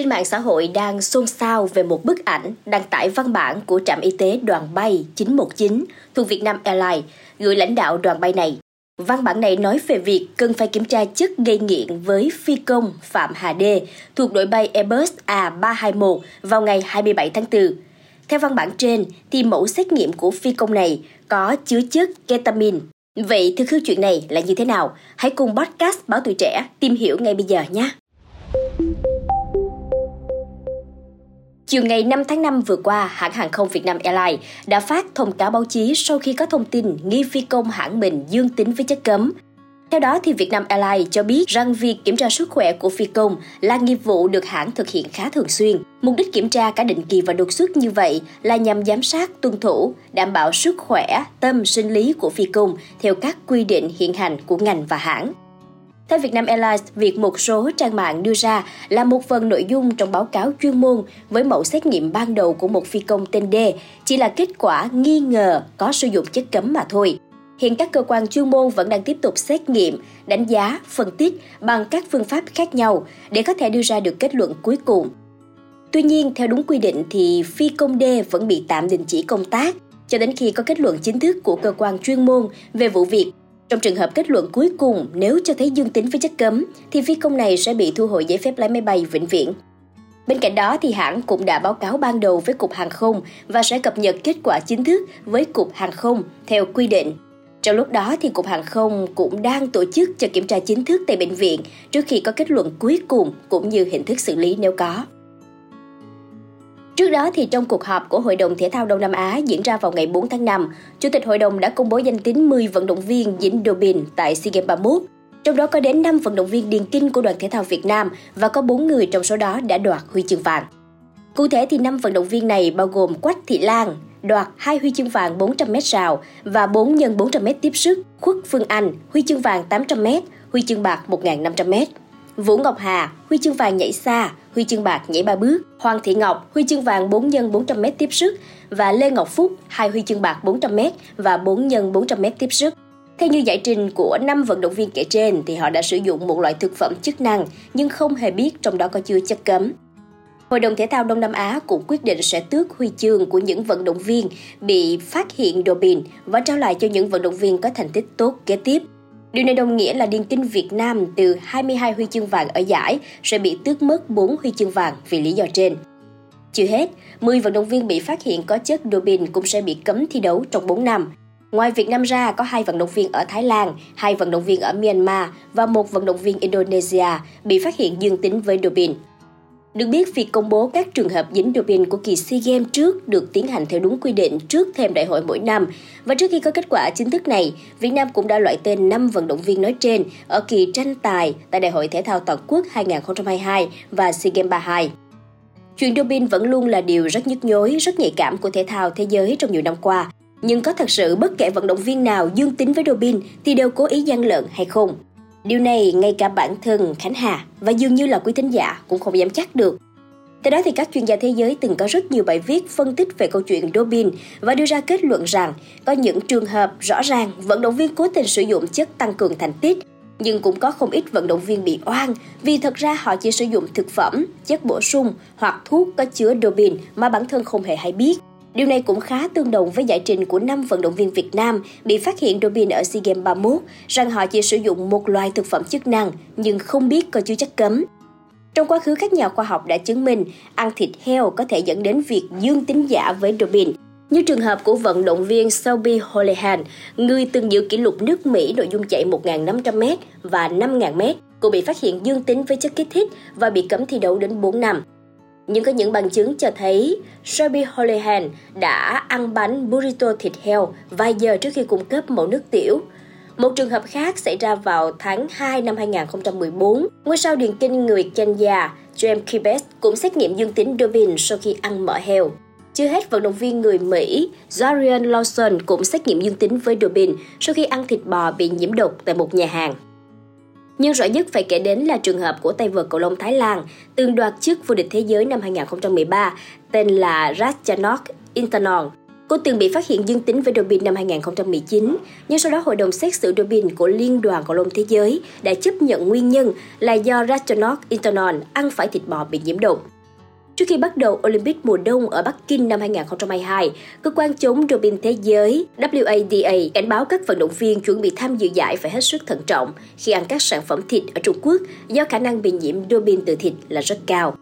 Trên mạng xã hội đang xôn xao về một bức ảnh đăng tải văn bản của trạm y tế đoàn bay 919 thuộc Vietnam Airlines gửi lãnh đạo đoàn bay này. Văn bản này nói về việc cần phải kiểm tra chất gây nghiện với phi công Phạm Hà Đê thuộc đội bay Airbus A321 vào ngày 27 tháng 4. Theo văn bản trên, thì mẫu xét nghiệm của phi công này có chứa chất ketamine. Vậy thực hư chuyện này là như thế nào? Hãy cùng podcast Báo Tuổi Trẻ tìm hiểu ngay bây giờ nhé! Chiều ngày 5 tháng 5 vừa qua, hãng hàng không Việt Nam Airlines đã phát thông cáo báo chí sau khi có thông tin nghi phi công hãng mình dương tính với chất cấm. Theo đó, thì Việt Nam Airlines cho biết rằng việc kiểm tra sức khỏe của phi công là nghiệp vụ được hãng thực hiện khá thường xuyên. Mục đích kiểm tra cả định kỳ và đột xuất như vậy là nhằm giám sát, tuân thủ, đảm bảo sức khỏe, tâm, sinh lý của phi công theo các quy định hiện hành của ngành và hãng. Theo Vietnam Airlines, việc một số trang mạng đưa ra là một phần nội dung trong báo cáo chuyên môn với mẫu xét nghiệm ban đầu của một phi công tên D chỉ là kết quả nghi ngờ có sử dụng chất cấm mà thôi. Hiện các cơ quan chuyên môn vẫn đang tiếp tục xét nghiệm, đánh giá, phân tích bằng các phương pháp khác nhau để có thể đưa ra được kết luận cuối cùng. Tuy nhiên, theo đúng quy định thì phi công D vẫn bị tạm đình chỉ công tác cho đến khi có kết luận chính thức của cơ quan chuyên môn về vụ việc trong trường hợp kết luận cuối cùng, nếu cho thấy dương tính với chất cấm, thì phi công này sẽ bị thu hồi giấy phép lái máy bay vĩnh viễn. Bên cạnh đó, thì hãng cũng đã báo cáo ban đầu với Cục Hàng không và sẽ cập nhật kết quả chính thức với Cục Hàng không theo quy định. Trong lúc đó, thì Cục Hàng không cũng đang tổ chức cho kiểm tra chính thức tại bệnh viện trước khi có kết luận cuối cùng cũng như hình thức xử lý nếu có. Trước đó thì trong cuộc họp của Hội đồng Thể thao Đông Nam Á diễn ra vào ngày 4 tháng 5, Chủ tịch Hội đồng đã công bố danh tính 10 vận động viên dính doping tại SEA Games 31. Trong đó có đến 5 vận động viên điền kinh của đoàn thể thao Việt Nam và có 4 người trong số đó đã đoạt huy chương vàng. Cụ thể thì 5 vận động viên này bao gồm Quách Thị Lan, đoạt hai huy chương vàng 400m rào và 4 x 400m tiếp sức, Khuất Phương Anh, huy chương vàng 800m, huy chương bạc 1.500m. Vũ Ngọc Hà, huy chương vàng nhảy xa, huy chương bạc nhảy ba bước, Hoàng Thị Ngọc, huy chương vàng 4 x 400m tiếp sức và Lê Ngọc Phúc, hai huy chương bạc 400m và 4 x 400m tiếp sức. Theo như giải trình của 5 vận động viên kể trên thì họ đã sử dụng một loại thực phẩm chức năng nhưng không hề biết trong đó có chứa chất cấm. Hội đồng Thể thao Đông Nam Á cũng quyết định sẽ tước huy chương của những vận động viên bị phát hiện doping và trao lại cho những vận động viên có thành tích tốt kế tiếp. Điều này đồng nghĩa là điền kinh Việt Nam từ 22 huy chương vàng ở giải sẽ bị tước mất 4 huy chương vàng vì lý do trên. Chưa hết, 10 vận động viên bị phát hiện có chất doping cũng sẽ bị cấm thi đấu trong 4 năm. Ngoài Việt Nam ra, có hai vận động viên ở Thái Lan, hai vận động viên ở Myanmar và một vận động viên Indonesia bị phát hiện dương tính với doping. Được biết, việc công bố các trường hợp dính doping của kỳ SEA Games trước được tiến hành theo đúng quy định trước thêm đại hội mỗi năm. Và trước khi có kết quả chính thức này, Việt Nam cũng đã loại tên 5 vận động viên nói trên ở kỳ tranh tài tại Đại hội Thể thao Toàn quốc 2022 và SEA Games 32. Chuyện doping vẫn luôn là điều rất nhức nhối, rất nhạy cảm của thể thao thế giới trong nhiều năm qua. Nhưng có thật sự bất kể vận động viên nào dương tính với doping thì đều cố ý gian lận hay không? Điều này ngay cả bản thân Khánh Hà và dường như là quý thính giả cũng không dám chắc được. Từ đó thì các chuyên gia thế giới từng có rất nhiều bài viết phân tích về câu chuyện doping và đưa ra kết luận rằng có những trường hợp rõ ràng vận động viên cố tình sử dụng chất tăng cường thành tích nhưng cũng có không ít vận động viên bị oan vì thật ra họ chỉ sử dụng thực phẩm, chất bổ sung hoặc thuốc có chứa doping mà bản thân không hề hay biết. Điều này cũng khá tương đồng với giải trình của 5 vận động viên Việt Nam bị phát hiện doping ở SEA Games 31 rằng họ chỉ sử dụng một loại thực phẩm chức năng nhưng không biết có chứa chất cấm. Trong quá khứ các nhà khoa học đã chứng minh ăn thịt heo có thể dẫn đến việc dương tính giả với doping, như trường hợp của vận động viên Selby Holehan, người từng giữ kỷ lục nước Mỹ nội dung chạy 1.500m và 5.000m, cô bị phát hiện dương tính với chất kích thích và bị cấm thi đấu đến 4 năm nhưng có những bằng chứng cho thấy Shelby Holohan đã ăn bánh burrito thịt heo vài giờ trước khi cung cấp mẫu nước tiểu. Một trường hợp khác xảy ra vào tháng 2 năm 2014, ngôi sao điền kinh người Kenya James Kibes, cũng xét nghiệm dương tính doping sau khi ăn mỡ heo. Chưa hết, vận động viên người Mỹ Zarian Lawson cũng xét nghiệm dương tính với doping sau khi ăn thịt bò bị nhiễm độc tại một nhà hàng. Nhưng rõ nhất phải kể đến là trường hợp của tay vợt cầu lông Thái Lan từng đoạt chức vô địch thế giới năm 2013 tên là Ratchanok Intanon. Cô từng bị phát hiện dương tính với doping năm 2019, nhưng sau đó Hội đồng xét xử doping của Liên đoàn cầu lông thế giới đã chấp nhận nguyên nhân là do Ratchanok Intanon ăn phải thịt bò bị nhiễm độc. Trước khi bắt đầu Olympic mùa đông ở Bắc Kinh năm 2022, cơ quan chống doping thế giới WADA cảnh báo các vận động viên chuẩn bị tham dự giải phải hết sức thận trọng khi ăn các sản phẩm thịt ở Trung Quốc do khả năng bị nhiễm doping từ thịt là rất cao.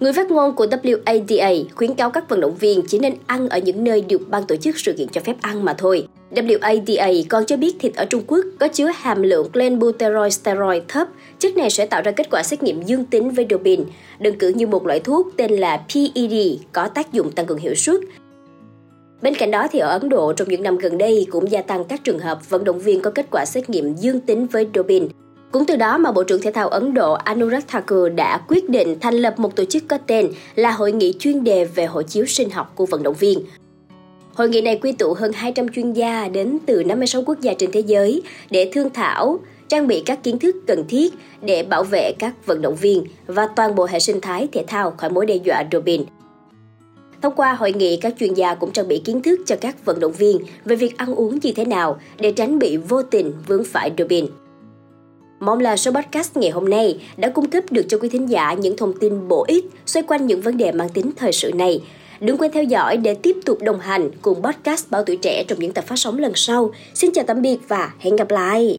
Người phát ngôn của WADA khuyến cáo các vận động viên chỉ nên ăn ở những nơi được ban tổ chức sự kiện cho phép ăn mà thôi. WADA còn cho biết thịt ở Trung Quốc có chứa hàm lượng clenbuterol steroid thấp. Chất này sẽ tạo ra kết quả xét nghiệm dương tính với dopin, đơn cử như một loại thuốc tên là PED có tác dụng tăng cường hiệu suất. Bên cạnh đó thì ở Ấn Độ trong những năm gần đây cũng gia tăng các trường hợp vận động viên có kết quả xét nghiệm dương tính với dopin. Cũng từ đó mà Bộ trưởng Thể thao Ấn Độ Anurag Thakur đã quyết định thành lập một tổ chức có tên là Hội nghị chuyên đề về hộ chiếu sinh học của vận động viên. Hội nghị này quy tụ hơn 200 chuyên gia đến từ 56 quốc gia trên thế giới để thương thảo, trang bị các kiến thức cần thiết để bảo vệ các vận động viên và toàn bộ hệ sinh thái thể thao khỏi mối đe dọa doping. Thông qua hội nghị, các chuyên gia cũng trang bị kiến thức cho các vận động viên về việc ăn uống như thế nào để tránh bị vô tình vướng phải doping. Mong là số podcast ngày hôm nay đã cung cấp được cho quý thính giả những thông tin bổ ích xoay quanh những vấn đề mang tính thời sự này. Đừng quên theo dõi để tiếp tục đồng hành cùng podcast Báo Tuổi Trẻ trong những tập phát sóng lần sau. Xin chào tạm biệt và hẹn gặp lại!